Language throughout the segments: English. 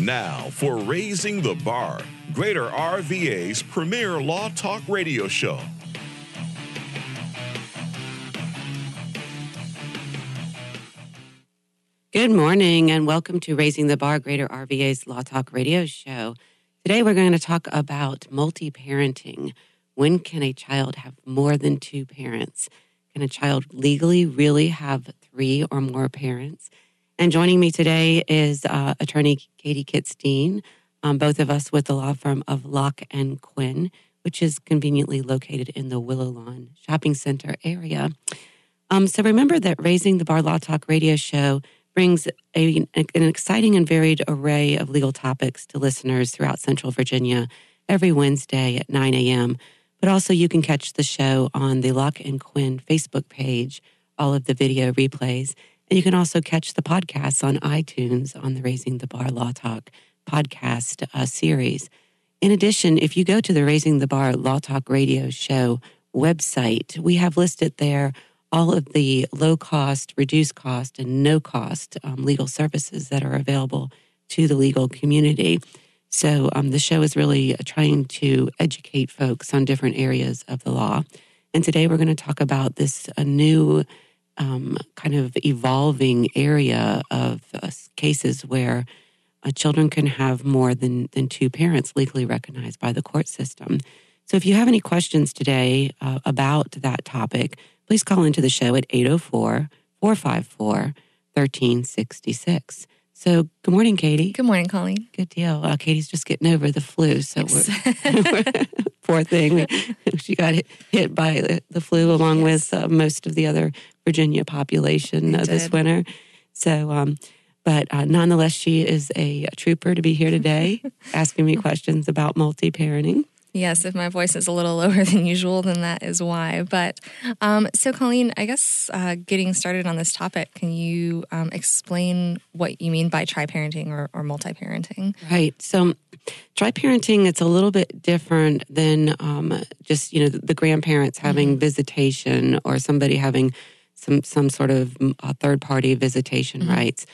Now, for Raising the Bar, Greater RVA's premier law talk radio show. Good morning and welcome to Raising the Bar Greater RVA's Law Talk radio show. Today we're going to talk about multi parenting. When can a child have more than two parents? Can a child legally really have three or more parents? And joining me today is uh, attorney Kati Kitts Dean, um, both of us with the law firm of Locke and Quinn, which is conveniently located in the Willow Lawn Shopping Center area. Um, so remember that Raising the Bar Law Talk radio show brings a, an exciting and varied array of legal topics to listeners throughout Central Virginia every Wednesday at 9 a.m. But also, you can catch the show on the Locke and Quinn Facebook page, all of the video replays. And you can also catch the podcasts on iTunes on the Raising the Bar Law Talk podcast uh, series. In addition, if you go to the Raising the Bar Law Talk radio show website, we have listed there all of the low cost, reduced cost, and no cost um, legal services that are available to the legal community. So um, the show is really trying to educate folks on different areas of the law. And today we're going to talk about this a new um, kind of evolving area of uh, cases where uh, children can have more than, than two parents legally recognized by the court system. So if you have any questions today uh, about that topic, please call into the show at 804 454 1366. So, good morning, Kati. Good morning, Colleen. Good deal. Uh, Kati's just getting over the flu, so yes. we're, poor thing. she got hit, hit by the, the, flu along yes. with uh, most of the other Virginia population uh, this winter. So, um, but uh, nonetheless, she is a trooper to be here today, asking me questions about multi parenting. Yes, if my voice is a little lower than usual, then that is why. But um, so, Colleen, I guess uh, getting started on this topic, can you um, explain what you mean by tri parenting or, or multi parenting? Right. So, tri parenting, it's a little bit different than um, just, you know, the grandparents having mm-hmm. visitation or somebody having some, some sort of uh, third party visitation mm-hmm. rights.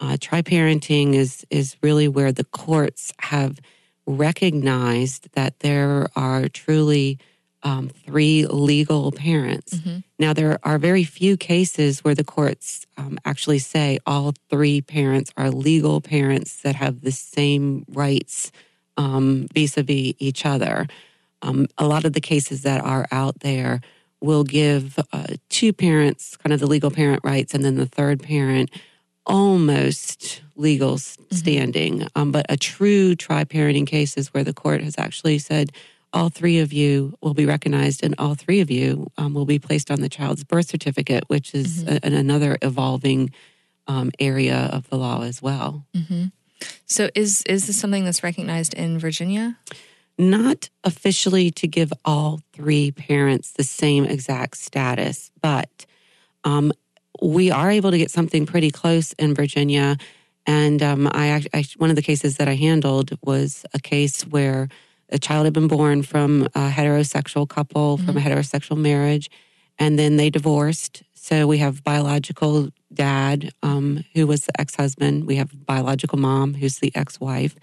Uh, tri parenting is, is really where the courts have recognized that there are truly um, three legal parents. Mm-hmm. Now, there are very few cases where the courts um, actually say all three parents are legal parents that have the same rights vis a vis each other. Um, a lot of the cases that are out there will give uh, two parents kind of the legal parent rights, and then the third parent almost legal mm-hmm. standing. Mm-hmm. Um, but a true tri parenting case is where the court has actually said all three of you will be recognized and all three of you um, will be placed on the child's birth certificate, which is mm-hmm. a, another evolving um, area of the law as well. Mm-hmm. So, is is this something that's recognized in Virginia? Not officially to give all three parents the same exact status, but um, we are able to get something pretty close in Virginia. And um, I, I, one of the cases that I handled was a case where a child had been born from a heterosexual couple, mm-hmm. from a mm-hmm. heterosexual marriage, and then they divorced. So we have biological dad, um, who was the ex husband. We have biological mom, who's the ex wife.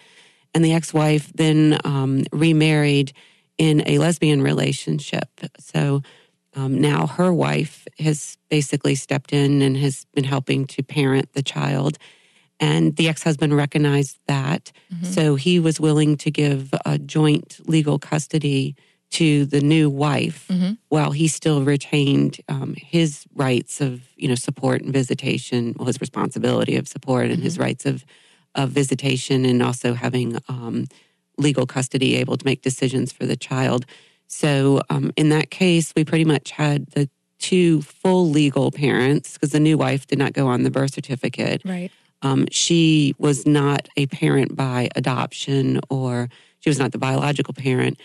And the ex wife then um, remarried in a lesbian relationship. So um, now her wife has basically stepped in and has been helping to parent the child. And the ex husband recognized that. Mm-hmm. So he was willing to give a joint legal custody to the new wife mm-hmm. while he still retained um, his rights of you know support and visitation well, his responsibility of support and mm-hmm. his rights of of visitation and also having um, legal custody able to make decisions for the child so um, in that case, we pretty much had the two full legal parents because the new wife did not go on the birth certificate. Right. Um, she was not a parent by adoption or she was not the biological parent.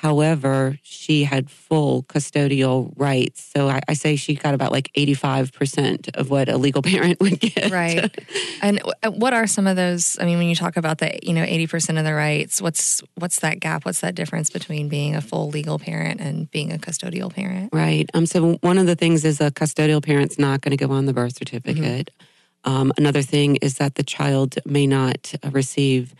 However, she had full custodial rights. So I, I, say she got about like 85% of what a legal parent would get. Right. and what are some of those? I mean, when you talk about the, you know, 80% of the rights, what's, what's that gap? What's that difference between being a full legal parent and being a custodial parent? Right. Um, so one of the things is a custodial parent's not going to go on the birth certificate. Mm-hmm. Um, another thing is that the child may not receive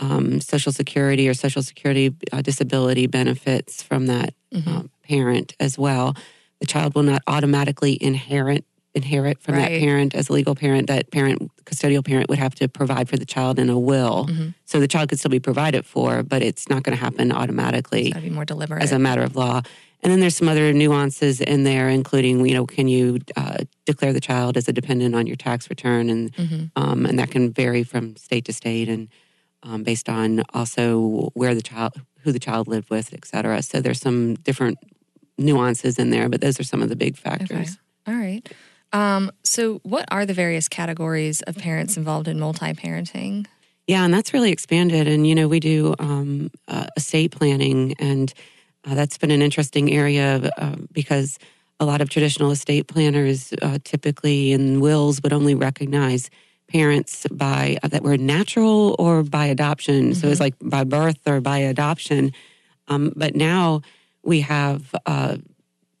um, Social Security or Social Security uh, disability benefits from that mm-hmm. um, parent as well. The child will not automatically inherit inherit from right. that parent as a legal parent. That parent, custodial parent, would have to provide for the child in a will. Mm-hmm. So the child could still be provided for, but it's not going to happen automatically. Got be more deliberate as a matter of law. And then there's some other nuances in there, including you know, can you uh, declare the child as a dependent on your tax return, and mm-hmm. um, and that can vary from state to state and um, based on also where the child, who the child lived with, et cetera. So there's some different nuances in there, but those are some of the big factors. Okay. All right. Um, so, what are the various categories of parents involved in multi parenting? Yeah, and that's really expanded. And, you know, we do um, uh, estate planning, and uh, that's been an interesting area uh, because a lot of traditional estate planners uh, typically in wills would only recognize parents by uh, that were natural or by adoption. Mm-hmm. So it's like by birth or by adoption. Um, but now we have uh,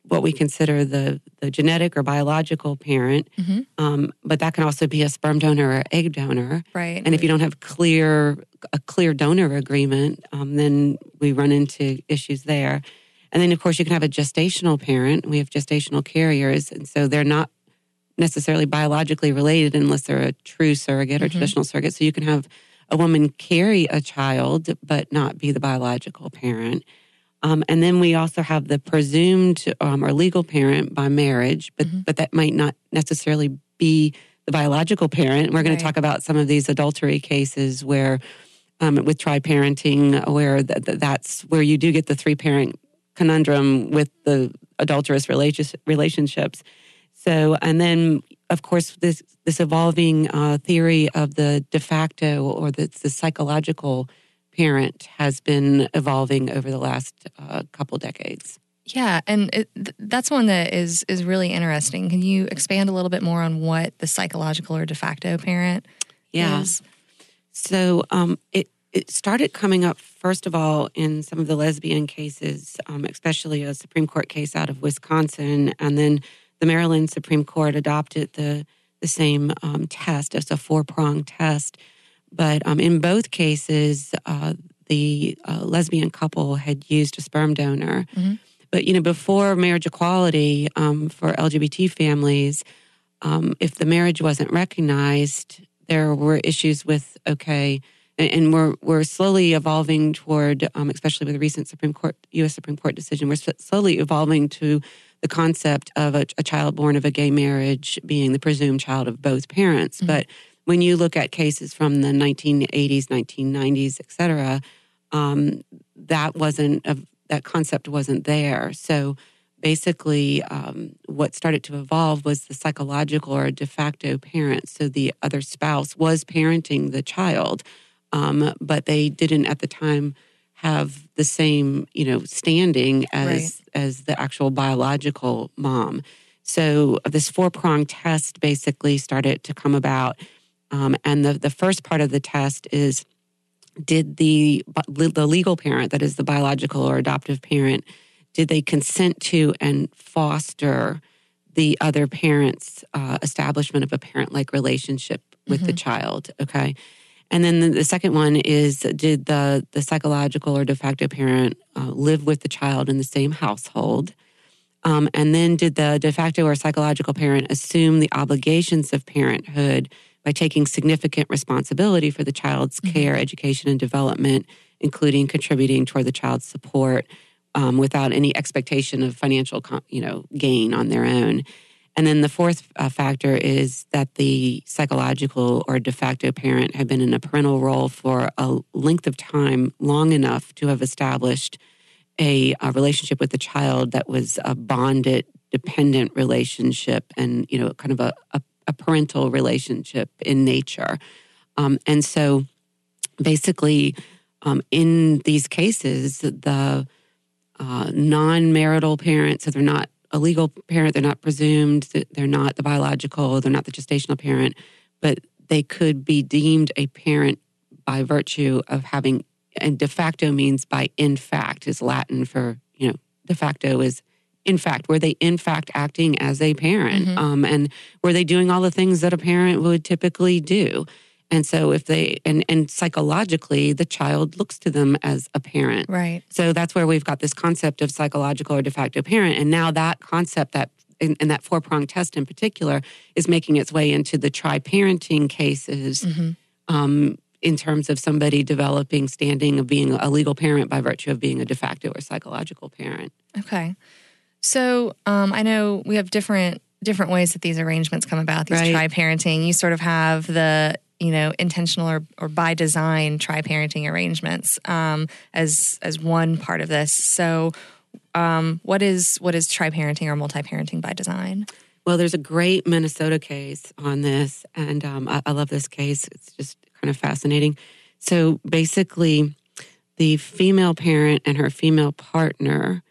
what we consider the the genetic or biological parent. Mm-hmm. Um, but that can also be a sperm donor or egg donor. Right. And if you don't have clear a clear donor agreement, um, then we run into issues there. And then, of course, you can have a gestational parent. We have gestational carriers, and so they're not necessarily biologically related unless they're a true surrogate or mm-hmm. traditional surrogate. So you can have a woman carry a child but not be the biological parent. Um, and then we also have the presumed um, or legal parent by marriage, but mm-hmm. but that might not necessarily be the biological parent. We're going right. to talk about some of these adultery cases where, um, with tri parenting, where th- th- that's where you do get the three parent conundrum with the adulterous relationships. So, and then of course this this evolving uh, theory of the de facto or the, the, psychological parent has been evolving over the last uh, couple decades. Yeah, and it, that's one that is is really interesting. Can you expand a little bit more on what the psychological or de facto parent yeah. is? So um, it it started coming up first of all in some of the lesbian cases, um, especially a Supreme Court case out of Wisconsin, and then the Maryland Supreme Court adopted the the same um, test as a four prong test, but um, in both cases, uh, the uh, lesbian couple had used a sperm donor. Mm-hmm. But you know, before marriage equality um, for LGBT families, um, if the marriage wasn't recognized, there were issues with okay, and, and we're we're slowly evolving toward, um, especially with the recent Supreme Court U.S. Supreme Court decision, we're slowly evolving to the concept of a, a, child born of a gay marriage being the presumed child of both parents. Mm-hmm. But when you look at cases from the 1980s, 1990s, et cetera, um, that wasn't a, that concept wasn't there. So basically, um, what started to evolve was the psychological or de facto parent. So the other spouse was parenting the child, um, but they didn't at the time have the same, you know, standing as right. as the actual biological mom. So this four prong test basically started to come about, um, and the the first part of the test is did the the legal parent, that is the biological or adoptive parent, did they consent to and foster the other parent's uh, establishment of a parent like relationship with mm-hmm. the child? Okay. And then the, second one is did the, the psychological or de facto parent uh, live with the child in the same household? Um, and then did the de facto or psychological parent assume the obligations of parenthood by taking significant responsibility for the child's mm-hmm. care, education, and development, including contributing toward the child's support um, without any expectation of financial, you know, gain on their own? And then the fourth uh, factor is that the psychological or de facto parent had been in a parental role for a length of time long enough to have established a, a relationship with the child that was a bonded, dependent relationship and, you know, kind of a, a, a parental relationship in nature. Um, and so basically, um, in these cases, the uh, non marital parents, so they're not a legal parent, they're not presumed, they're not the biological, they're not the gestational parent, but they could be deemed a parent by virtue of having, and de facto means by in fact is Latin for, you know, de facto is in fact, were they in fact acting as a parent? Mm-hmm. Um, and were they doing all the things that a parent would typically do? And so if they and and psychologically the child looks to them as a parent. Right. So that's where we've got this concept of psychological or de facto parent. And now that concept that and, and that four prong test in particular is making its way into the tri parenting cases mm-hmm. um, in terms of somebody developing standing of being a legal parent by virtue of being a de facto or psychological parent. Okay. So um, I know we have different different ways that these arrangements come about. These right. tri parenting. You sort of have the you know intentional or, or by design tri parenting arrangements um, as as one part of this. So um, what is what is tri parenting or multi parenting by design? Well, there's a great Minnesota case on this, and um, I, I love this case. It's just kind of fascinating. So basically, the female parent and her female partner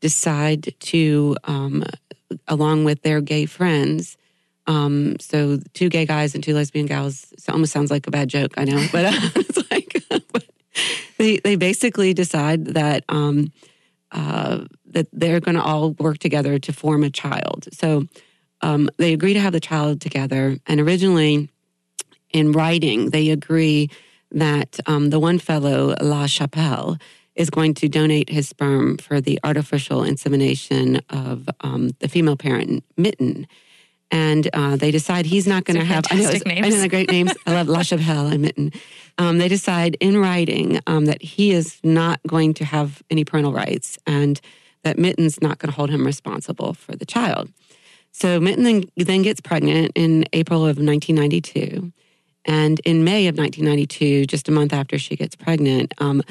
decide to, um, along with their gay friends, um, so two gay guys and two lesbian gals. It almost sounds like a bad joke, I know, but uh, it's like they they basically decide that um, uh, that they're going to all work together to form a child. So um, they agree to have the child together. And originally, in writing, they agree that um, the one fellow, La Chapelle, is going to donate his sperm for the artificial insemination of um, the female parent, Mitten. And uh, they decide he's not going to have. I know, names. I know the great names. I love La Chapelle and Mitten. Um, they decide in writing um, that he is not going to have any parental rights and that Mitten's not going to hold him responsible for the child. So Mitten then, then gets pregnant in April of 1992. And in May of 1992, just a month after she gets pregnant, um,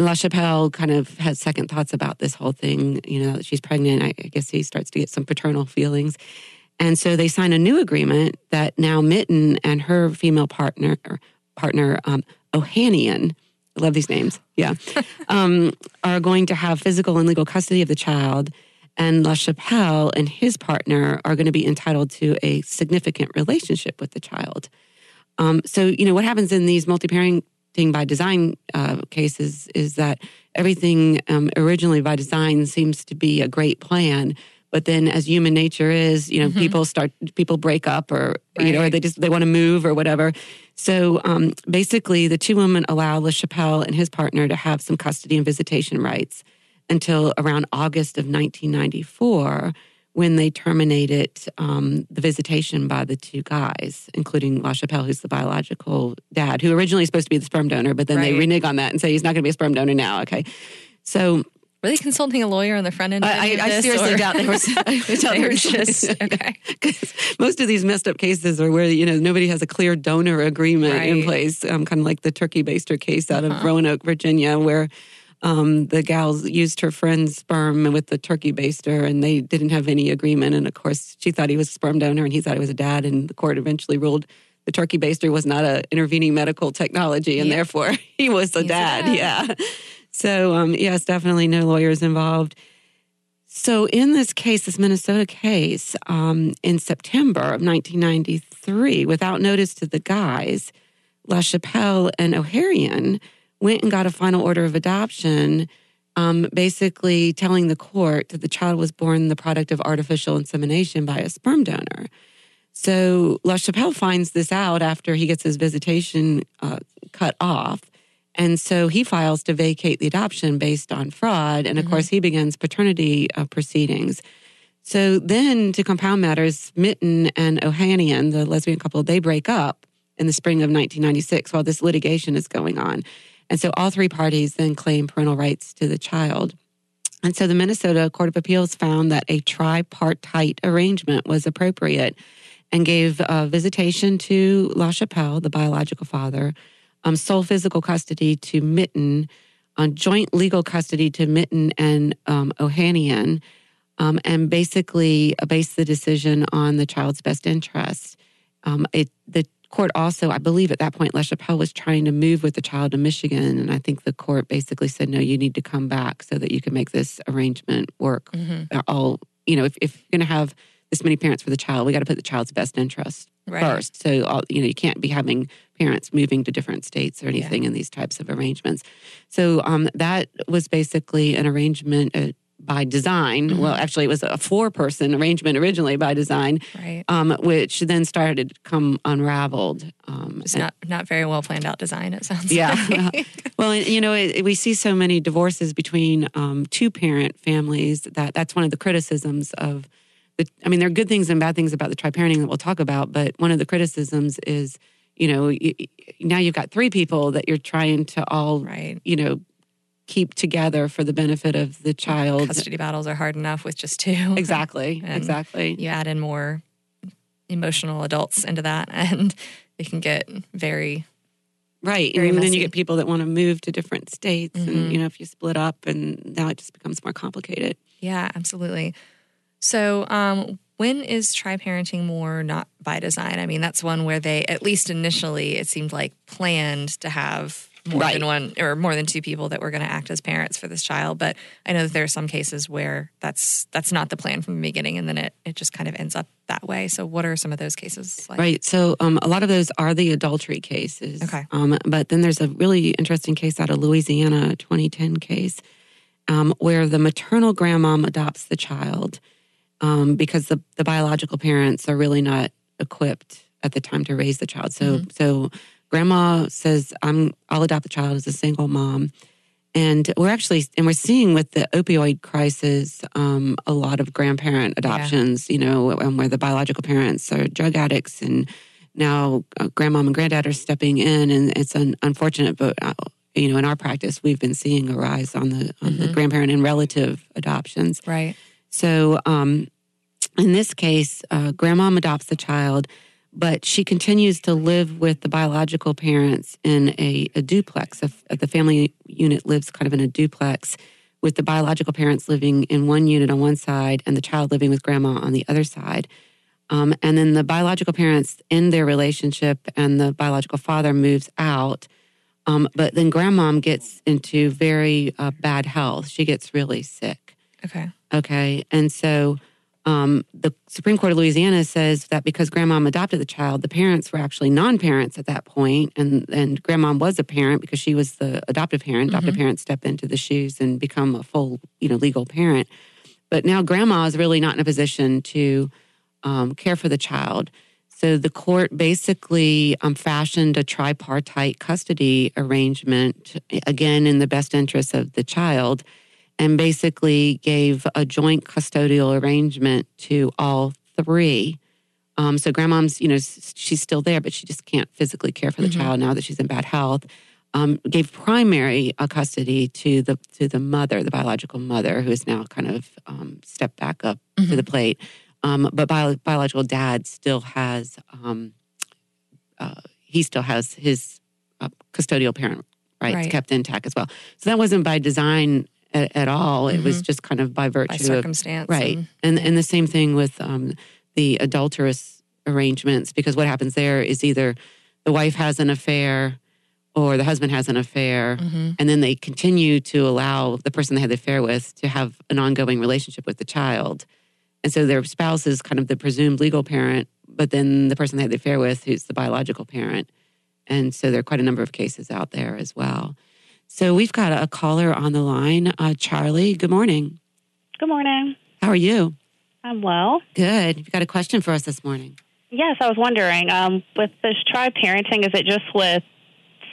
La Chapelle kind of has second thoughts about this whole thing. You know, she's pregnant. I guess he starts to get some paternal feelings. And so they sign a new agreement that now Mitten and her female partner, partner, um, Ohanian, I love these names, yeah, um, are going to have physical and legal custody of the child. And La Chapelle and his partner are going to be entitled to a significant relationship with the child. Um, so, you know, what happens in these multi parenting by design uh, cases is that everything um, originally by design seems to be a great plan but then as human nature is you know mm-hmm. people start people break up or right. you know or they just they want to move or whatever so um, basically the two women allow la chapelle and his partner to have some custody and visitation rights until around august of 1994 when they terminated um, the visitation by the two guys, including La Chapelle, who's the biological dad, who originally supposed to be the sperm donor, but then right. they renege on that and say he's not going to be a sperm donor now. Okay. So were they consulting a lawyer on the front end? I, I, I seriously or? doubt they were. I doubt they were just okay. most of these messed up cases are where you know nobody has a clear donor agreement right. in place. Um, kind of like the turkey baster case out of uh-huh. Roanoke, Virginia, where um, the gals used her friend's sperm with the turkey baster, and they didn't have any agreement. And of course, she thought he was a sperm donor, and he thought he was a dad. And the court eventually ruled the turkey baster was not a intervening medical technology, and yeah. therefore he was a dad. a dad. Yeah. So, um, yes, definitely no lawyers involved. So, in this case, this Minnesota case, um, in September of 1993, without notice to the guys, La Chapelle and Ohanian went and got a final order of adoption, um, basically telling the court that the child was born the product of artificial insemination by a sperm donor. So La Chapelle finds this out after he gets his visitation uh, cut off. And so he files to vacate the adoption based on fraud. And of mm-hmm. course, he begins paternity uh, proceedings. So then, to compound matters, Mitten and Ohanian, the lesbian couple, they break up in the spring of 1996 while this litigation is going on. And so all three parties then claim parental rights to the child. And so the Minnesota Court of Appeals found that a tripartite arrangement was appropriate and gave uh, visitation to La Chapelle, the biological father, um, sole physical custody to Mitten, on joint legal custody to Mitten and um, Ohanian, um, and basically uh, based the decision on the child's best interest. Um, it, the court also, I believe at that point, LaChapelle was trying to move with the child to Michigan. And I think the court basically said, no, you need to come back so that you can make this arrangement work. Mm-hmm. All, you know, if, if you're going to have this many parents for the child, we got to put the child's best interest right. first. So, all, you know, you can't be having parents moving to different states or anything yeah. in these types of arrangements. So, um, that was basically an arrangement. Uh, by design. Mm-hmm. Well, actually, it was a four person arrangement originally by design, right. um, which then started to come unraveled. Um, it's not, not very well planned out design, it sounds yeah. like. well, you know, it, we see so many divorces between um, two parent families that that's one of the criticisms of the. I mean, there are good things and bad things about the tri parenting that we'll talk about, but one of the criticisms is. You know, now you've got three people that you're trying to all, right. you know, keep together for the benefit of the child. Custody battles are hard enough with just two. Exactly. exactly. You add in more emotional adults into that, and they can get very right. Very and messy. then you get people that want to move to different states, mm-hmm. and you know, if you split up, and now it just becomes more complicated. Yeah, absolutely. So, um, when is tri parenting more not by design? I mean, that's one where they, at least initially, it seemed like planned to have more right. than one or more than two people that were going to act as parents for this child. But I know that there are some cases where that's that's not the plan from the beginning, and then it it just kind of ends up that way. So, what are some of those cases like? Right. So, um, a lot of those are the adultery cases. Okay. Um, but then there's a really interesting case out of Louisiana, 2010 case, um, where the maternal grandmom adopts the child um, because the the biological parents are really not equipped at the time to raise the child. So, mm-hmm. so grandma says, I'm, I'll adopt the child as a single mom. And we're actually, and we're seeing with the opioid crisis, um, a lot of grandparent adoptions, yeah. you know, and where the biological parents are drug addicts and now uh, grandmom and granddad are stepping in and it's un- unfortunate, but uh, you know, in our practice, we've been seeing a rise on the, on mm-hmm. the grandparent and relative adoptions. Right. So, um, in this case, uh, adopts the child but she continues to live with the biological parents in a, a duplex. The family unit lives kind of in a duplex with the biological parents living in one unit on one side and the child living with grandma on the other side. Um, and then the biological parents end their relationship and the biological father moves out. Um, but then grandmom gets into very uh, bad health. She gets really sick. Okay. Okay. And so um, the Supreme Court of Louisiana says that because grandmom adopted the child, the parents were actually non-parents at that point, and and grandmom was a parent because she was the adoptive parent. Mm-hmm. Adoptive parents step into the shoes and become a full, you know, legal parent. But now grandma is really not in a position to um, care for the child. So the court basically um, fashioned a tripartite custody arrangement, again in the best interest of the child and basically gave a joint custodial arrangement to all three. Um, so grandmom's, you know, she's still there, but she just can't physically care for the mm-hmm. child now that she's in bad health. Um, gave primary uh, custody to the to the mother, the biological mother, who is now kind of um, stepped back up mm-hmm. to the plate. Um, but bio, biological dad still has um, uh, he still has his uh, custodial parent rights right. kept intact as well. So that wasn't by design at, at all. Mm-hmm. It was mm-hmm. just kind of by virtue by circumstance, of, right? And and, and the same thing with um, the adulterous arrangements, because what happens there is either the wife has an affair or the husband has an affair, mm-hmm. and then they continue to allow the person they had the affair with to have an ongoing relationship with the child. And so their spouse is kind of the presumed legal parent, but then the person they had the affair with, who's the biological parent. And so there are quite a number of cases out there as well. So we've got a caller on the line. Uh, Charlie, good morning. Good morning. How are you? I'm well. Good. You've got a question for us this morning. Yes, I was wondering um, with this tri parenting, is it just with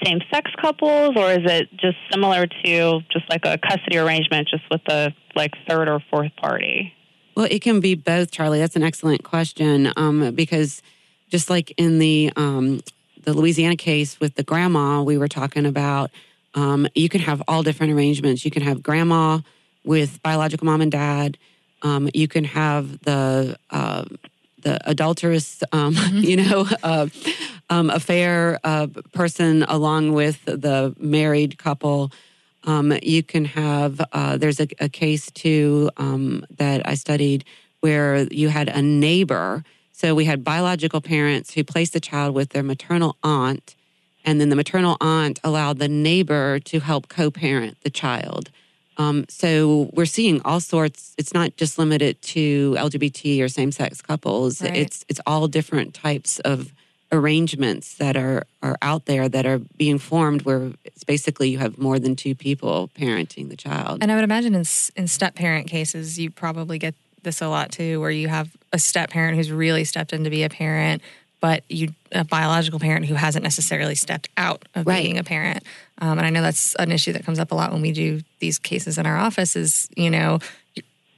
same sex couples or is it just similar to just like a custody arrangement just with the like third or fourth party? Well, it can be both, Charlie. That's an excellent question um, because just like in the um, the Louisiana case with the grandma we were talking about, um, you can have all different arrangements. You can have grandma with biological mom and dad. Um, you can have the uh, the adulterous, um, mm-hmm. you know, uh, um, affair uh, person along with the married couple. Um, you can have. Uh, there's a, a, case too um, that I studied where you had a neighbor So we had biological parents who placed the child with their maternal aunt, and then the maternal aunt allowed the neighbor to help co parent the child. Um, so we're seeing all sorts. It's not just limited to LGBT or same sex couples. Right. It's it's all different types of arrangements that are are out there that are being formed where it's basically you have more than two people parenting the child. And I would imagine in, in step parent cases, you probably get this a lot too, where you have a step parent who's really stepped in to be a parent, but you a biological parent who hasn't necessarily stepped out of Right. being a parent. Um, and I know that's an issue that comes up a lot when we do these cases in our office. Is you know,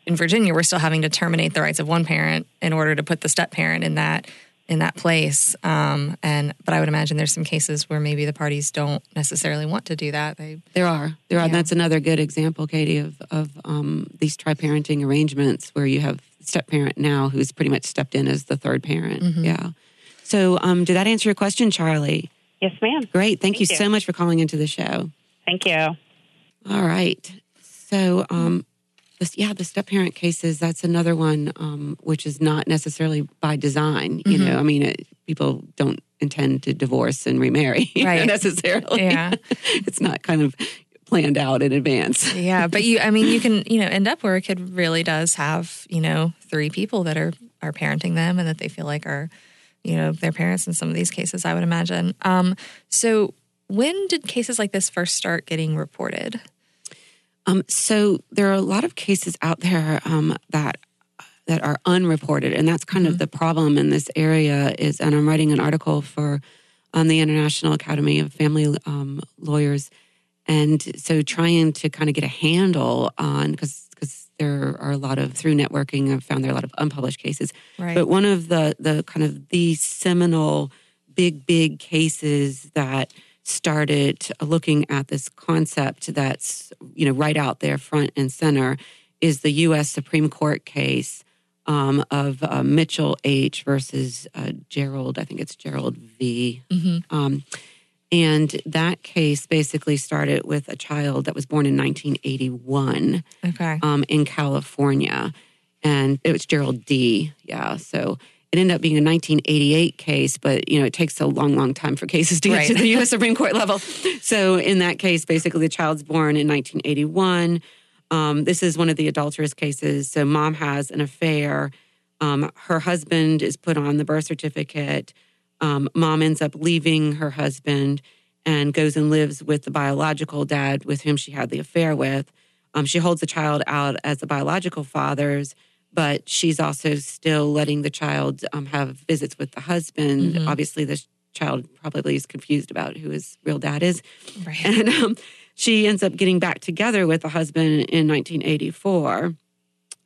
in Virginia, we're still having to terminate the rights of one parent in order to put the step parent in that in that place. Um, and but I would imagine there's some cases where maybe the parties don't necessarily want to do that. They There are. There are. Yeah. That's another good example, Kati, of, of um, these tri parenting arrangements where you have step parent now who's pretty much stepped in as the third parent. Mm-hmm. Yeah. So, um, did that answer your question, Charlie? Yes, ma'am. Great. Thank, you, Thank you. so much for calling into the show. Thank you. All right. So, um, this, yeah, the step parent cases, that's another one um, which is not necessarily by design. You Mm-hmm. know, I mean, it, people don't intend to divorce and remarry Right. necessarily. Yeah. it's not kind of planned out in advance. yeah, but you, I mean, you can, you know, end up where a kid really does have, you know, three people that are are parenting them and that they feel like are, you know, their parents in some of these cases. I would imagine. Um, so, when did cases like this first start getting reported? Um, so there are a lot of cases out there um, that that are unreported, and that's kind of the problem in this area. Is and I'm writing an article for on the International Academy of Family um, Lawyers, and so trying to kind of get a handle on because there are a lot of through networking. I've found there are a lot of unpublished cases, Right. but one of the the kind of the seminal big big cases that started looking at this concept that's you know right out there front and center is the U.S. Supreme Court case um, of uh, Michael H versus uh, Gerald. I think it's Gerald V. Um, and that case basically started with a child that was born in 1981 Okay. um, in California, and it was Gerald D. Yeah, so it ended up being a 1988 case, but you know it takes a long, long time for cases to get to the U.S. Supreme Court level. So in that case, basically the child's born in 1981. Um, this is one of the adulterous cases. So mom has an affair. Um, her husband is put on the birth certificate. Um, mom ends up leaving her husband and goes and lives with the biological dad with whom she had the affair with. Um, she holds the child out as the biological father's, but she's also still letting the child um, have visits with the husband. Obviously, this child probably is confused about who his real dad is. Right. And um, she ends up getting back together with the husband in 1984.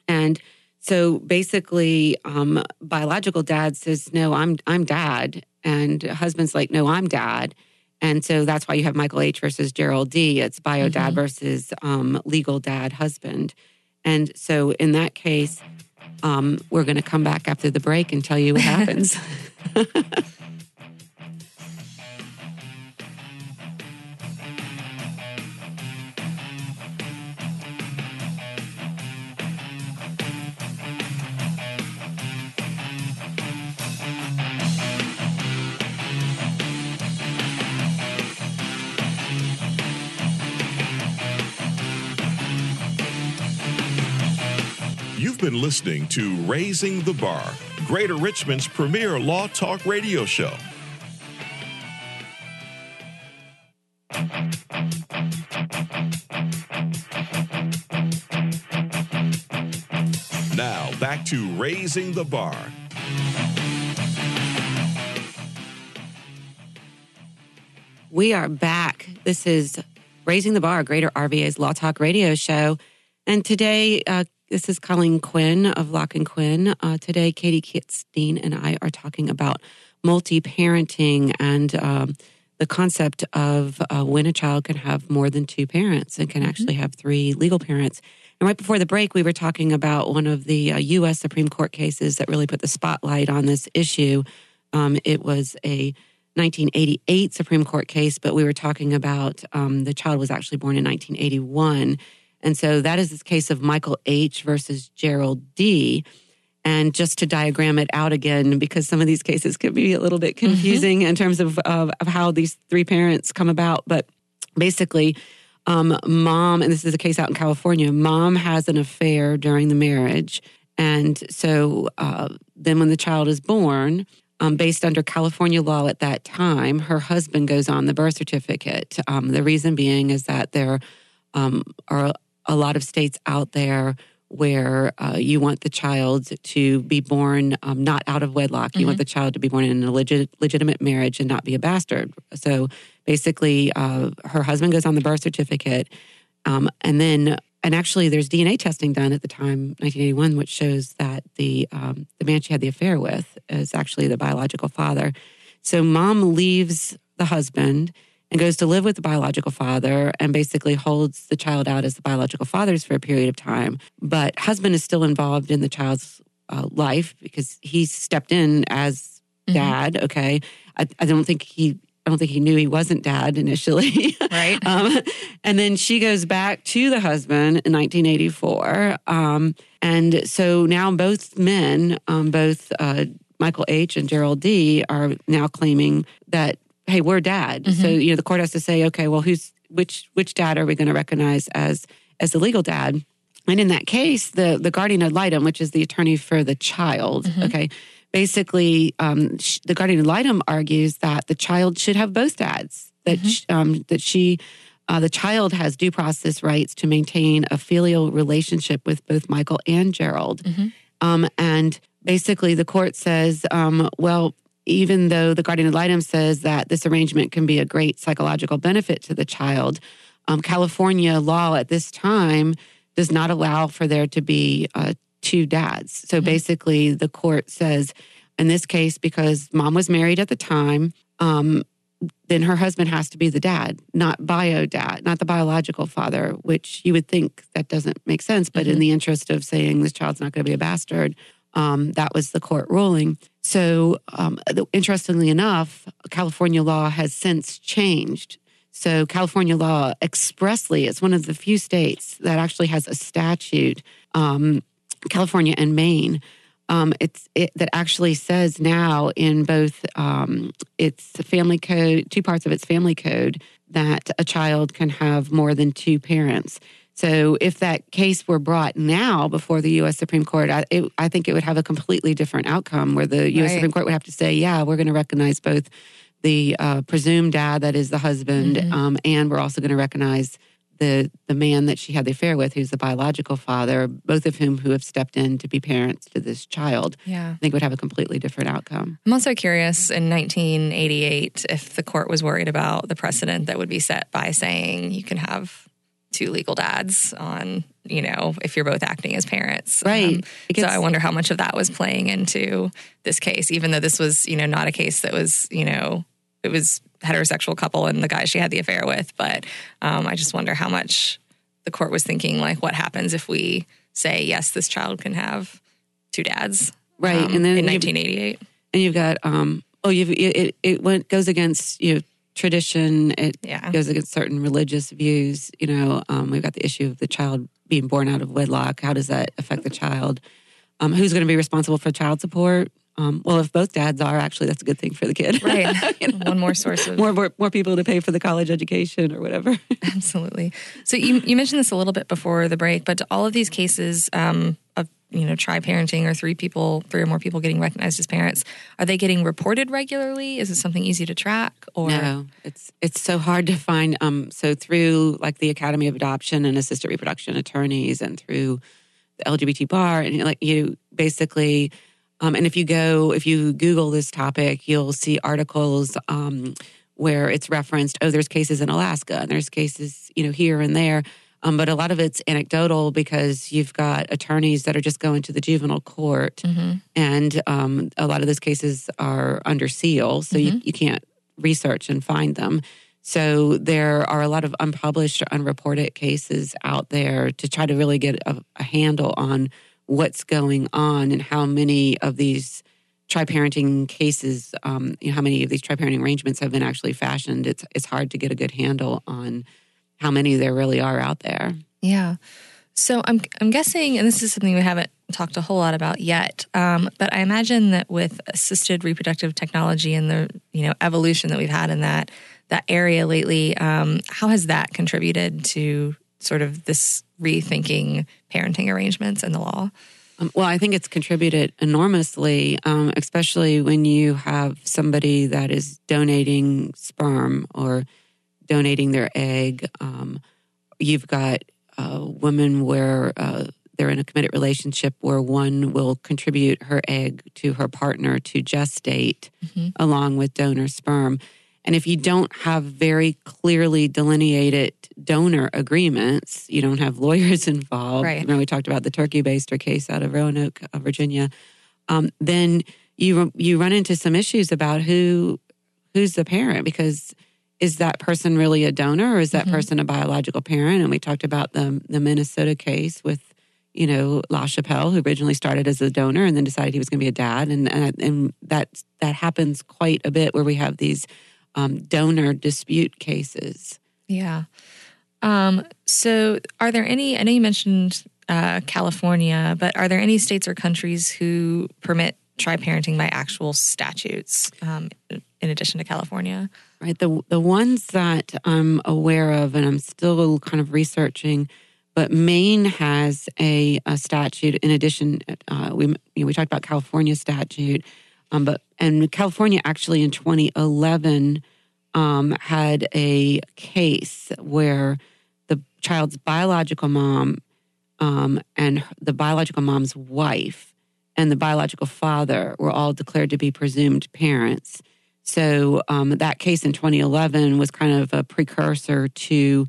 And so basically, um, biological dad says, "No, I'm I'm dad," and husband's like, "No, I'm dad." And so that's why you have Michael H versus Gerald D. It's bio dad versus um, legal dad husband. And so in that case, um, we're going to come back after the break and tell you what happens. been listening to Raising the Bar, Greater Richmond's premier law talk radio show. Now, back to Raising the Bar. We are back. This is Raising the Bar, Greater RVA's Law Talk Radio Show. And today, uh, this is Colleen Quinn of Locke and Quinn. Uh, today, Kati Kitts Dean and I are talking about multi parenting and um, the concept of uh, when a child can have more than two parents and can actually have three legal parents. And right before the break, we were talking about one of the uh, U.S. Supreme Court cases that really put the spotlight on this issue. Um, it was a 1988 Supreme Court case, but we were talking about um, the child was actually born in 1981. And so that is this case of Michael H. versus Gerald D. And just to diagram it out again, because some of these cases can be a little bit confusing in terms of, of, of how these three parents come about. But basically, um, mom, and this is a case out in California, mom has an affair during the marriage. And so uh, then when the child is born, um, based under California law at that time, her husband goes on the birth certificate. Um, the reason being is that there um, are a lot of states out there where uh, you want the child to be born um, not out of wedlock. You mm-hmm. want the child to be born in a legit, legitimate marriage and not be a bastard. So basically, uh, her husband goes on the birth certificate. Um, and then, and actually, there's DNA testing done at the time, 1981, which shows that the um, the man she had the affair with is actually the biological father. So mom leaves the husband and goes to live with the biological father and basically holds the child out as the biological father's for a period of time. But husband is still involved in the child's uh, life because he stepped in as mm-hmm. dad. Okay, I, I don't think he I don't think he knew he wasn't dad initially. Right. um, and then she goes back to the husband in 1984. Um, and so now both men, um, both uh, Michael H. and Gerald D., are now claiming that hey, we're dad. Mm-hmm. So you know the court has to say, okay, well, who's which which dad are we going to recognize as as the legal dad? And in that case, the the guardian ad litem, which is the attorney for the child, mm-hmm. okay, basically, um, sh- the guardian ad litem argues that the child should have both dads. That mm-hmm. sh- um, that she. Uh, the child has due process rights to maintain a filial relationship with both Michael and Gerald. Mm-hmm. Um, and basically, the court says, um, well, even though the guardian ad litem says that this arrangement can be a great psychological benefit to the child, um, California law at this time does not allow for there to be uh, two dads. So mm-hmm. basically, the court says, in this case, because mom was married at the time, um, then her husband has to be the dad, not bio dad, not the biological father, which you would think that doesn't make sense. But mm-hmm. in the interest of saying this child's not going to be a bastard, um, that was the court ruling. So, um, interestingly enough, California law has since changed. So, California law expressly, is one of the few states that actually has a statute, um, California and Maine, um, it's it, that actually says now in both um, its family code, two parts of its family code, that a child can have more than two parents. So if that case were brought now before the U.S. Supreme Court, I, it, I think it would have a completely different outcome where the U.S. Right. Supreme Court would have to say, yeah, we're going to recognize both the uh, presumed dad, that is the husband, mm-hmm. um, and we're also going to recognize the the man that she had the affair with, who's the biological father, both of whom who have stepped in to be parents to this child. Yeah, I think would have a completely different outcome. I'm also curious in 1988 if the court was worried about the precedent that would be set by saying you can have two legal dads on you know if you're both acting as parents. Right. Um, so i wonder how much of that was playing into this case even though this was you know not a case that was you know it was heterosexual couple and the guy she had the affair with. But um, i just wonder how much the court was thinking like what happens if we say yes this child can have two dads right. um, and then in 1988 and you've got um oh you've it, it went goes against you know tradition. It yeah. goes against certain religious views. You know, um, we've got the issue of the child being born out of wedlock. How does that affect the child? Um, who's going to be responsible for child support? Um, well, if both dads are, actually, that's a good thing for the kid. Right. you know? One more source of more, more, more people to pay for the college education or whatever. Absolutely. So you you mentioned this a little bit before the break, but all of these cases um, you know tri parenting or three people, three or more people getting recognized as parents, are they getting reported regularly? Is it something easy to track? Or no, it's it's so hard to find. Um, so through like the Academy of Adoption and Assisted Reproduction attorneys, and through the LGBT bar, and like you basically. Um, and if you go, if you Google this topic, you'll see articles um, where it's referenced. Oh, there's cases in Alaska, and there's cases, you know, here and there. Um, but a lot of it's anecdotal because you've got attorneys that are just going to the juvenile court, mm-hmm. and um, a lot of those cases are under seal, so mm-hmm. you, you can't research and find them. So there are a lot of unpublished or unreported cases out there to try to really get a, a handle on what's going on and how many of these tri-parenting cases, um, you know, how many of these tri-parenting arrangements have been actually fashioned. It's it's hard to get a good handle on how many there really are out there. Yeah. So I'm I'm guessing, and this is something we haven't talked a whole lot about yet, um, but I imagine that with assisted reproductive technology and the you know evolution that we've had in that that area lately, um, how has that contributed to sort of this rethinking parenting arrangements and the law? Um, well, I think it's contributed enormously, um, especially when you have somebody that is donating sperm or donating their egg. Um, you've got uh, women where uh, they're in a committed relationship where one will contribute her egg to her partner to gestate mm-hmm. along with donor sperm. And if you don't have very clearly delineated donor agreements, you don't have lawyers involved. Right. Remember we talked about the turkey baster case out of Roanoke, uh, Virginia. Um, then you you run into some issues about who who's the parent because is that person really a donor or is that mm-hmm. person a biological parent? And we talked about the the Minnesota case with you know LaChapelle, who originally started as a donor and then decided he was going to be a dad, and and, and that that happens quite a bit where we have these um, donor dispute cases. Yeah. Um, so, are there any? I know you mentioned uh, California, but are there any states or countries who permit tri parenting by actual statutes um, in addition to California? Right. The the ones that I'm aware of, and I'm still kind of researching, but Maine has a, a statute in addition. Uh, we you know, we talked about California statute, um, but and California actually in 2011 um, had a case where the child's biological mom um, and the biological mom's wife and the biological father were all declared to be presumed parents. So um, that case in 2011 was kind of a precursor to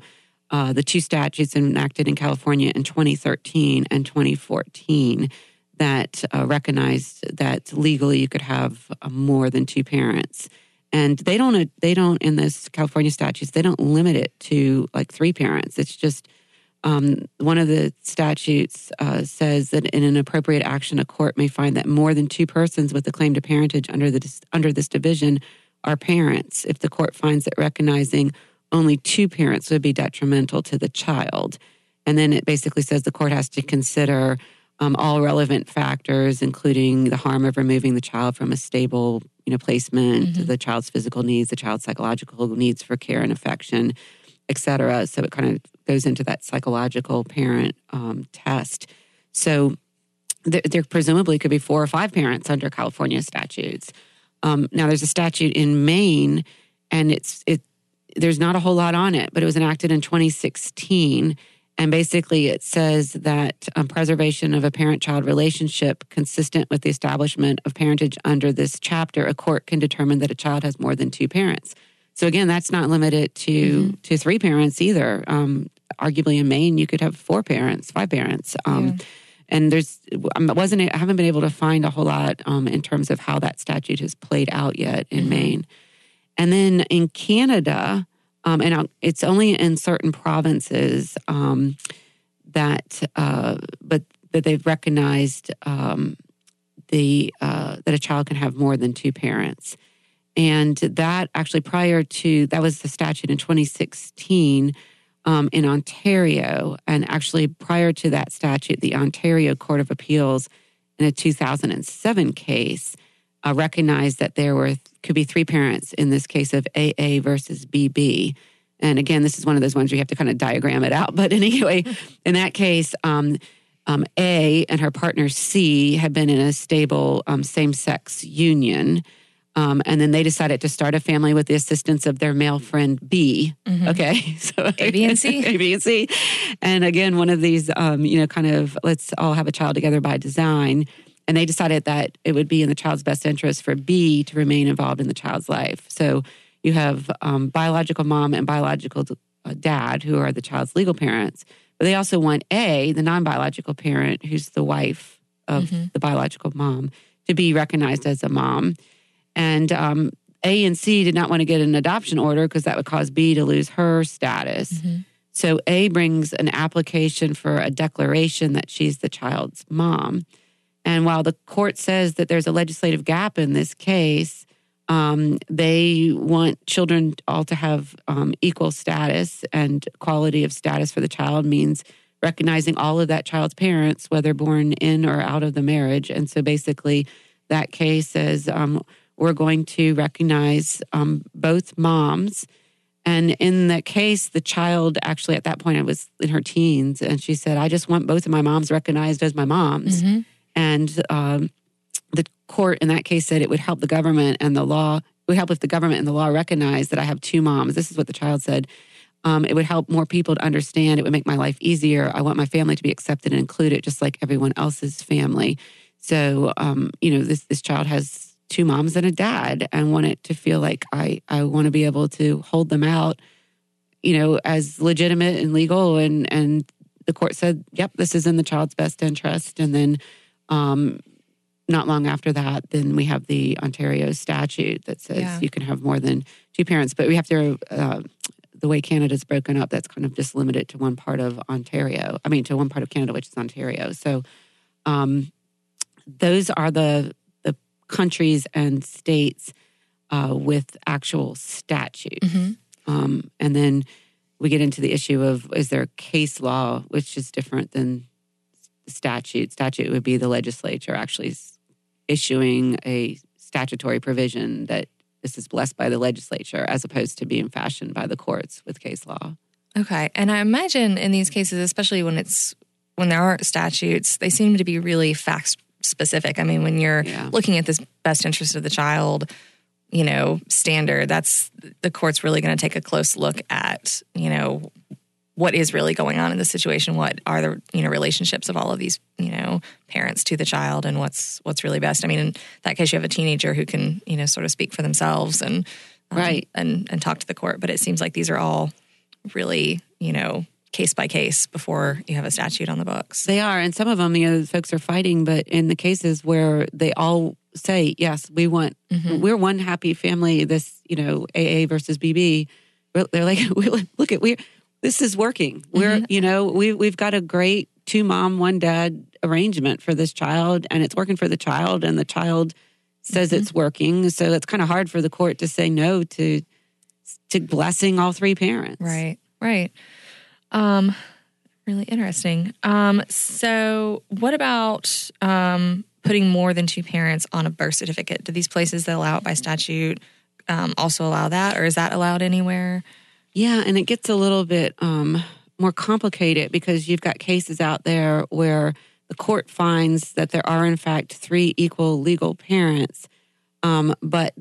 uh, the two statutes enacted in California in 2013 and 2014 that uh, recognized that legally you could have uh, more than two parents. And they don't they don't in this california statutes they don't limit it to like three parents. It's just um, one of the statutes uh, says that in an appropriate action a court may find that more than two persons with a claim to parentage under the under this division are parents if the court finds that recognizing only two parents would be detrimental to the child and then it basically says the court has to consider um, all relevant factors, including the harm of removing the child from a stable, you know, placement, mm-hmm. the child's physical needs, the child's psychological needs for care and affection, et cetera. So it kind of goes into that psychological parent um, test. So there, there, presumably could be four or five parents under California statutes. Um, now there's a statute in Maine, and it's it. There's not a whole lot on it, but it was enacted in 2016 and basically, it says that um, preservation of a parent child relationship consistent with the establishment of parentage under this chapter, a court can determine that a child has more than two parents. So, again, that's not limited to, mm-hmm. to three parents either. Um, arguably, in Maine, you could have four parents, five parents. Um, yeah. And there's, I wasn't, I haven't been able to find a whole lot um, in terms of how that statute has played out yet in mm-hmm. Maine. And then in Canada, um, and it's only in certain provinces um, that, uh, but that they've recognized um, the uh, that a child can have more than two parents, and that actually prior to that was the statute in 2016 um, in Ontario, and actually prior to that statute, the Ontario Court of Appeals in a 2007 case uh, recognized that there were could be three parents in this case of AA versus BB. And again, this is one of those ones where you have to kind of diagram it out. But anyway, in that case, um, um, A and her partner C had been in a stable um, same sex union. Um, and then they decided to start a family with the assistance of their male friend B. Mm-hmm. Okay, so A, B, and C, A, B, and C, and again, one of these, um, you know, kind of let's all have a child together by design and they decided that it would be in the child's best interest for B to remain involved in the child's life. So you have um, biological mom and biological uh, dad, who are the child's legal parents, but they also want A, the non biological parent, who's the wife of mm-hmm. the biological mom, to be recognized as a mom. And um, A and C did not want to get an adoption order because that would cause B to lose her status. Mm-hmm. So A brings an application for a declaration that she's the child's mom. And while the court says that there's a legislative gap in this case, um, they want children all to have um, equal status, and quality of status for the child means recognizing all of that child's parents, whether born in or out of the marriage. And so basically, that case says um, we're going to recognize um, both moms. And in that case, the child actually at that point, I was in her teens, and she said, I just want both of my moms recognized as my moms. Mm-hmm. And um, the court in that case said it would help the government and the law, it would help if the government and the law recognized that I have two moms. This is what the child said. Um, it would help more people to understand. It would make my life easier. I want my family to be accepted and included, just like everyone else's family. So, um, you know, this this child has two moms and a dad, and want it to feel like I I want to be able to hold them out, you know, as legitimate and legal. And and the court said, yep, this is in the child's best interest. And then, um, not long after that, then we have the Ontario statute that says Yeah. you can have more than two parents, but we have to. Uh, the way Canada's broken up, that's kind of just limited to one part of Ontario. I mean, to one part of Canada, which is Ontario. So, um, those are the the countries and states uh, with actual statutes. Mhm. Um, and then we get into the issue of is there case law, which is different than statute. Statute would be the legislature actually issuing a statutory provision that this is blessed by the legislature as opposed to being fashioned by the courts with case law. Okay. And I imagine in these cases, especially when it's when there aren't statutes, they seem to be really fact specific. I mean, when you're Yeah. looking at this best interest of the child, you know, standard, that's the court's really going to take a close look at, you know, what is really going on in the situation, what are the, you know, relationships of all of these, you know, parents to the child and what's what's really best. I mean, in that case you have a teenager who can, you know, sort of speak for themselves and um, Right. and and talk to the court, but it seems like these are all really, you know, case by case before you have a statute on the books. They are, and some of them, you know, folks are fighting. But in the cases where they all say, "Yes, we want, Mhm. we're one happy family," this, you know, AA versus BB, they're like, "Look at we, this is working. We're, you know, we we've got a great two mom, one dad arrangement for this child, and it's working for the child, and the child says it's working. So it's kind of hard for the court to say no to to blessing all three parents. Right, right. Um, really interesting. Um, so, what about um, putting more than two parents on a birth certificate? Do these places that allow it by statute um, also allow that, or is that allowed anywhere? Yeah, and it gets a little bit um, more complicated because you've got cases out there where the court finds that there are, in fact, three equal legal parents, um, but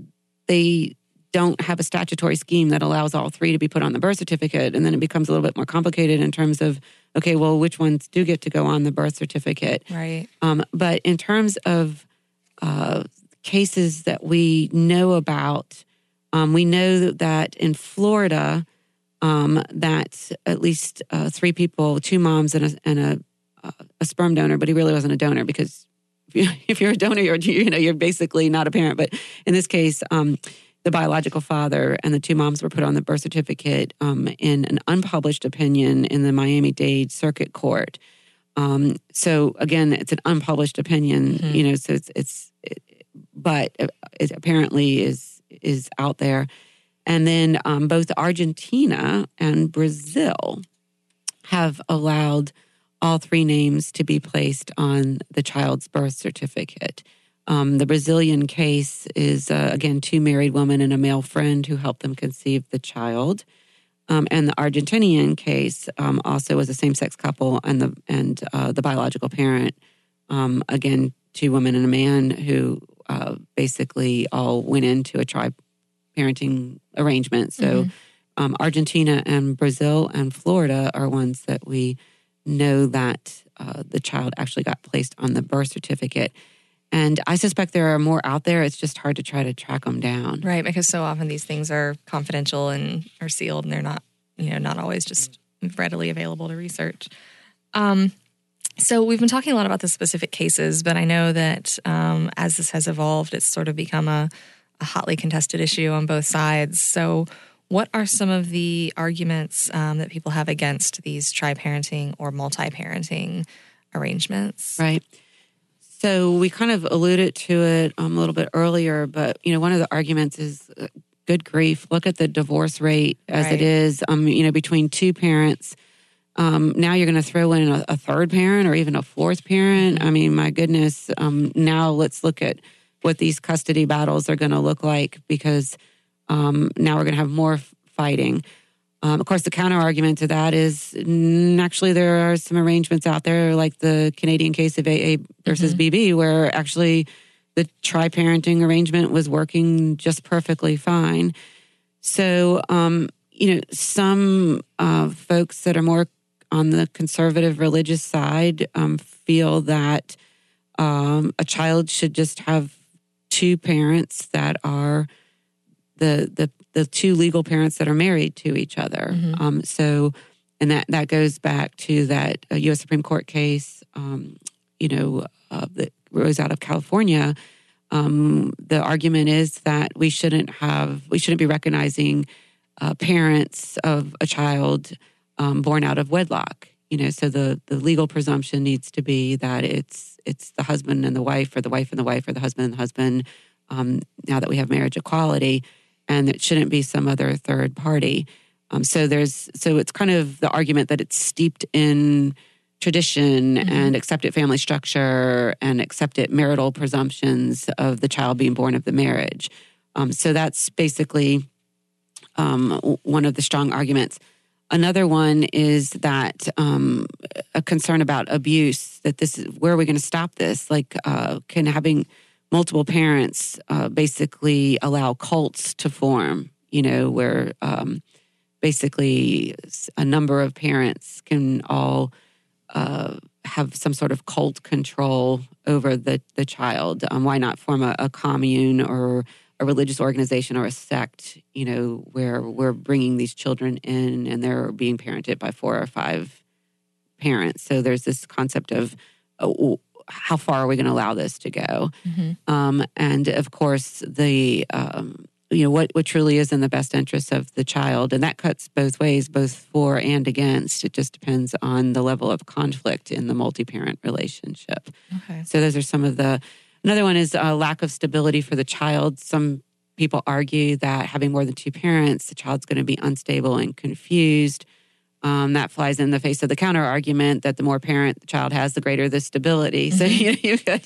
they don't have a statutory scheme that allows all three to be put on the birth certificate. And then it becomes a little bit more complicated in terms of, okay, well, which ones do get to go on the birth certificate? Right. Um, but in terms of uh, cases that we know about, um, we know that in Florida, um, that at least uh, three people, two moms and a, and a, uh, a sperm donor, but he really wasn't a donor because if, you, if you're a donor, you're you know you're basically not a parent. But in this case, um, the biological father and the two moms were put on the birth certificate um, in an unpublished opinion in the Miami Dade Circuit Court. Um, so again, it's an unpublished opinion, Mhm. you know. So it's it's, it, but it apparently is is out there. And then um, both Argentina and Brazil have allowed all three names to be placed on the child's birth certificate. Um, the Brazilian case is uh, again two married women and a male friend who helped them conceive the child. Um, and the Argentinian case um, also was a same-sex couple, and the and uh, the biological parent, um, again, two women and a man who uh, basically all went into a tri parenting arrangement. So, um, Argentina and Brazil and Florida are ones that we know that uh, the child actually got placed on the birth certificate. And I suspect there are more out there. It's just hard to try to track them down. Right, because so often these things are confidential and are sealed, and they're not, you know, not always just readily available to research. Um, so we've been talking a lot about the specific cases, but I know that um, as this has evolved, it's sort of become a, a hotly contested issue on both sides. So, what are some of the arguments um, that people have against these tri-parenting or multi-parenting arrangements? Right. So we kind of alluded to it um, a little bit earlier, but you know, one of the arguments is uh, good grief. Look at the divorce rate as Right. it is. Um, you know, between two parents, Um, now you're going to throw in a, a, third parent or even a fourth parent. I mean, my goodness. Um, now let's look at what these custody battles are going to look like because um, now we're going to have more fighting. Um, of course, the counter argument to that is actually there are some arrangements out there, like the Canadian case of AA versus mm-hmm. BB, where actually the tri parenting arrangement was working just perfectly fine. So, um, you know, some uh, folks that are more on the conservative religious side um, feel that um, a child should just have two parents that are the the the two legal parents that are married to each other. Mm-hmm. Um, so, and that that goes back to that uh, U.S. Supreme Court case, um, you know, uh, that rose out of California. Um, the argument is that we shouldn't have we shouldn't be recognizing uh, parents of a child um, born out of wedlock. You know, so the the legal presumption needs to be that it's it's the husband and the wife, or the wife and the wife, or the husband and the husband. Um, now that we have marriage equality, and it shouldn't be some other third party. Um, so there's so it's kind of the argument that it's steeped in tradition mm-hmm. and accepted family structure and accepted marital presumptions of the child being born of the marriage. Um, so that's basically um, one of the strong arguments. Another one is that um, a concern about abuse. That this is where are we going to stop this? Like, uh, can having multiple parents uh, basically allow cults to form, you know, where um, basically a number of parents can all uh, have some sort of cult control over the, the child. Um, why not form a, a, commune or a religious organization or a sect, you know, where we're bringing these children in and they're being parented by four or five parents. So there's this concept of uh, how far are we going to allow this to go? Mm-hmm. Um, and of course, the um, you know what what truly is in the best interest of the child, and that cuts both ways, both for and against. It just depends on the level of conflict in the multi-parent relationship. Okay. So those are some of the. Another one is a lack of stability for the child. Some people argue that having more than two parents, the child's going to be unstable and confused. Um, that flies in the face of the counter argument that the more parent the child has, the greater the stability. Mm-hmm. So you know, you've got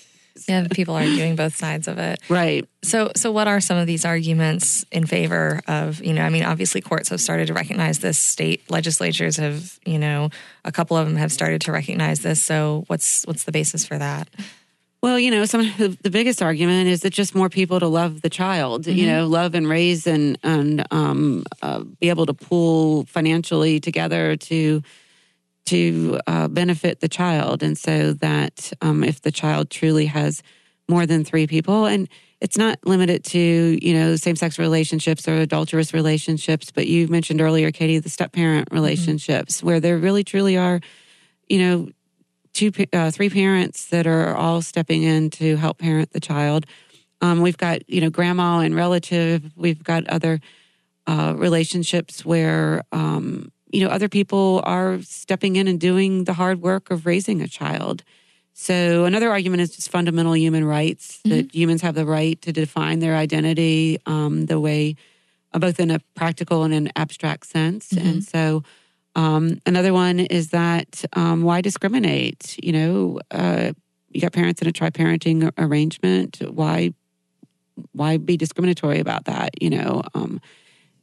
yeah, people arguing both sides of it. Right. So, so what are some of these arguments in favor of? You know, I mean, obviously, courts have started to recognize this. State legislatures have, you know, a couple of them have started to recognize this. So, what's what's the basis for that? Well, you know, some the biggest argument is that just more people to love the child, mm-hmm. you know, love and raise and and um, uh, be able to pool financially together to to uh, benefit the child, and so that um, if the child truly has more than three people, and it's not limited to you know same sex relationships or adulterous relationships, but you mentioned earlier, Kati, the step parent mm-hmm. relationships mm-hmm. where there really truly are, you know two, uh, three parents that are all stepping in to help parent the child. Um, we've got you know grandma and relative. We've got other uh, relationships where um, you know other people are stepping in and doing the hard work of raising a child. So another argument is just fundamental human rights mm-hmm. that humans have the right to define their identity um, the way, uh, both in a practical and an abstract sense. Mm-hmm. And so um, another one is that um, why discriminate? You know, uh, you got parents in a tri-parenting arrangement. Why, why be discriminatory about that? You know, um,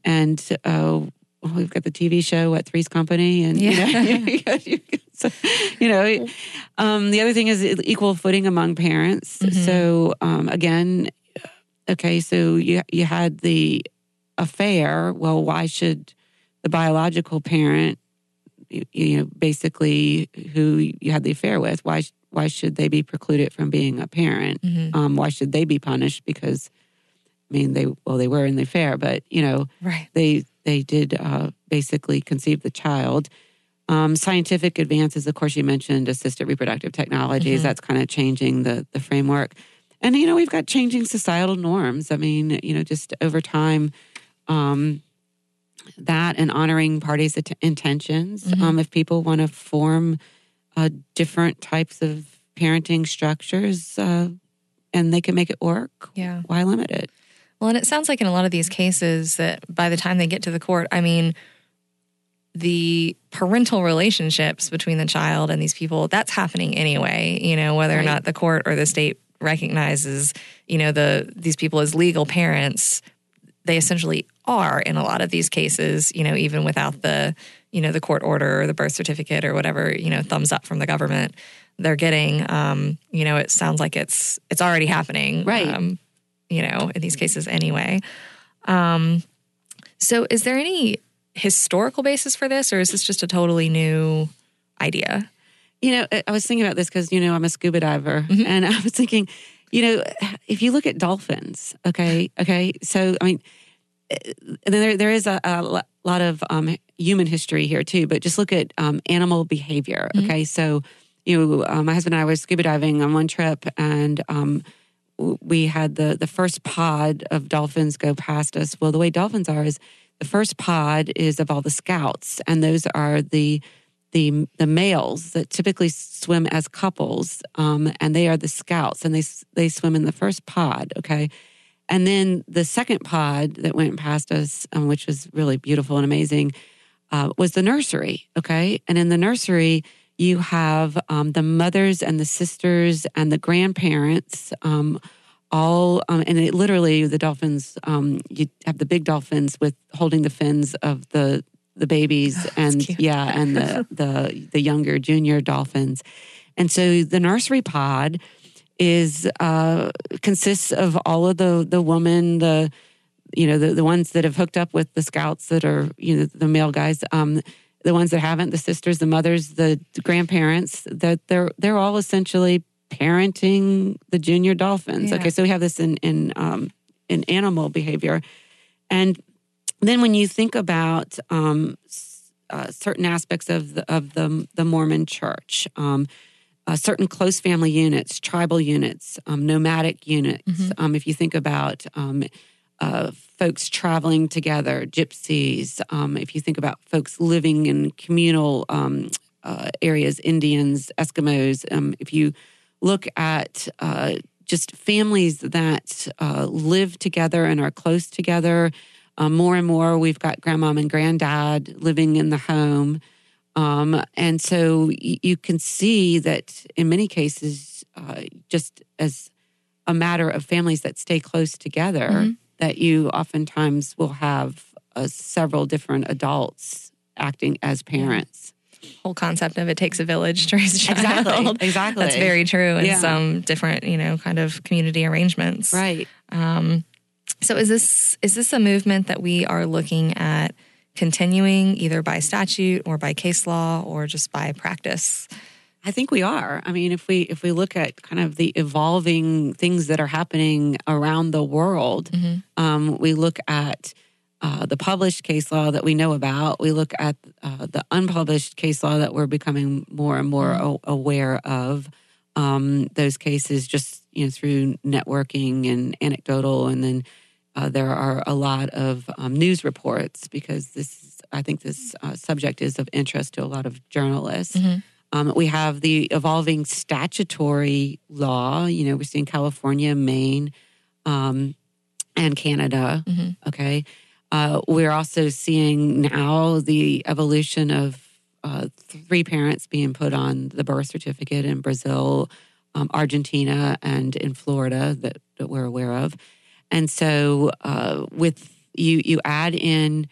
and uh, we've got the TV show at Three's Company, and yeah. you know, so, you know um, the other thing is equal footing among parents. Mm-hmm. So um, again, okay, so you you had the affair. Well, why should the biological parent you know, basically who you had the affair with. Why why should they be precluded from being a parent? Mm-hmm. Um, why should they be punished? Because I mean, they well, they were in the affair, but you know, right. they they did uh, basically conceive the child. Um, scientific advances, of course, you mentioned assisted reproductive technologies. Mm-hmm. That's kind of changing the the framework, and you know, we've got changing societal norms. I mean, you know, just over time. Um, that and honoring parties' intentions. Mm-hmm. Um, if people want to form uh, different types of parenting structures uh, and they can make it work, yeah. why limit it? Well, and it sounds like in a lot of these cases that by the time they get to the court, I mean, the parental relationships between the child and these people that's happening anyway you know whether right. or not the court or the state recognizes you know the these people as legal parents they essentially are in a lot of these cases you know even without the you know the court order or the birth certificate or whatever you know thumbs up from the government they're getting um you know it sounds like it's it's already happening right um, you know in these cases anyway um so is there any historical basis for this, or is this just a totally new idea? You know, I was thinking about this because, you know, I'm a scuba diver, mm-hmm. and I was thinking, you know, if you look at dolphins, okay, okay, so I mean, there there is a, a lot of um, human history here too, but just look at um, animal behavior. Mm-hmm. Okay, so you know, uh, my husband and I were scuba diving on one trip, and um, we had the the first pod of dolphins go past us. Well, the way dolphins are is the first pod is of all the scouts, and those are the the the males that typically swim as couples, um, and they are the scouts, and they they swim in the first pod. Okay, and then the second pod that went past us, um, which was really beautiful and amazing, uh, was the nursery. Okay, and in the nursery you have um, the mothers and the sisters and the grandparents um, all um, and it literally the dolphins um, you have the big dolphins with holding the fins of the the babies and yeah and the the the younger junior dolphins and so the nursery pod is uh, consists of all of the the women the you know the, the ones that have hooked up with the scouts that are you know the male guys um, the ones that haven't the sisters the mothers the grandparents that they're they're all essentially parenting the junior dolphins. Yeah. Okay, so we have this in in um, in animal behavior, and then when you think about um, uh, certain aspects of the, of the the Mormon Church. Um, uh, certain close family units, tribal units, um, nomadic units. Mm-hmm. Um, if you think about um, uh, folks traveling together, gypsies, um, if you think about folks living in communal um, uh, areas, Indians, Eskimos, um, if you look at uh, just families that uh, live together and are close together. Um, more and more, we've got grandmom and granddad living in the home. Um, and so y- you can see that in many cases, uh, just as a matter of families that stay close together, mm-hmm. that you oftentimes will have uh, several different adults acting as parents whole concept of it takes a village to raise a child. Exactly. Exactly. That's very true in yeah. some different, you know, kind of community arrangements. Right. Um, so is this is this a movement that we are looking at continuing either by statute or by case law or just by practice? I think we are. I mean, if we if we look at kind of the evolving things that are happening around the world, mm-hmm. um, we look at uh, the published case law that we know about. We look at uh, the unpublished case law that we're becoming more and more mm-hmm. aware of. Um, those cases just you know through networking and anecdotal, and then uh, there are a lot of um, news reports because this is, I think this uh, subject is of interest to a lot of journalists. Mm-hmm. Um, we have the evolving statutory law. You know, we're seeing California, Maine, um, and Canada. Mm-hmm. Okay. Uh, we're also seeing now the evolution of uh, three parents being put on the birth certificate in Brazil, um, Argentina, and in Florida that, that we're aware of. And so, uh, with you, you add in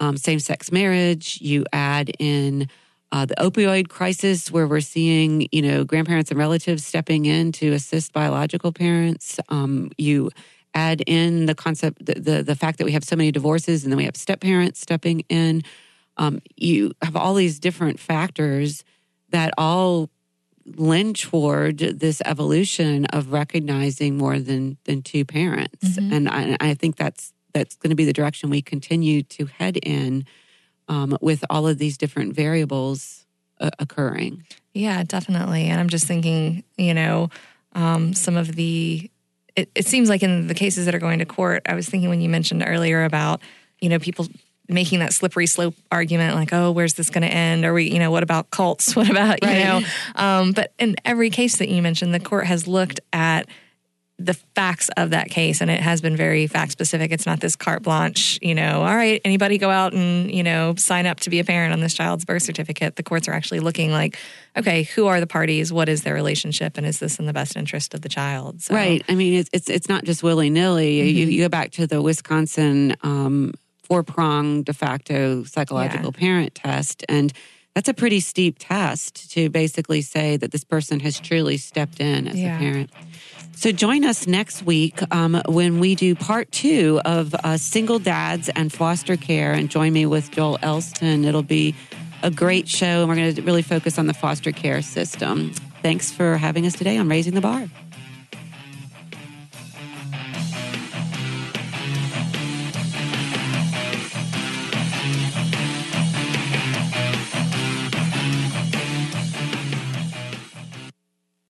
um, same-sex marriage, you add in uh, the opioid crisis, where we're seeing you know grandparents and relatives stepping in to assist biological parents. Um, you add in the concept, the, the, the fact that we have so many divorces and then we have step parents stepping in. Um, you have all these different factors that all lend toward this evolution of recognizing more than than two parents, mm-hmm. and I, I, think that's that's going to be the direction we continue to head in um, with all of these different variables uh, occurring. Yeah, definitely. And I'm just thinking, you know, um, some of the it, it seems like in the cases that are going to court, I was thinking when you mentioned earlier about, you know, people making that slippery slope argument like oh where's this going to end? Are we you know what about cults? What about you right. know um, but in every case that you mentioned the court has looked at the facts of that case and it has been very fact specific it's not this carte blanche you know all right anybody go out and you know sign up to be a parent on this child's birth certificate. The courts are actually looking like okay who are the parties? What is their relationship? And is this in the best interest of the child? So, right. I mean it's it's, it's not just willy-nilly. Mm-hmm. you, you, go back to the wisconsin um, four prong de facto psychological yeah. parent test and that's a pretty steep test to basically say that this person has truly stepped in as yeah. a parent so join us next week um, when we do part two of uh, single dads and foster care, and join me with Joel Elston. It'll be a great show, and we're going to really focus on the foster care system. Thanks for having us today on Raising the Bar.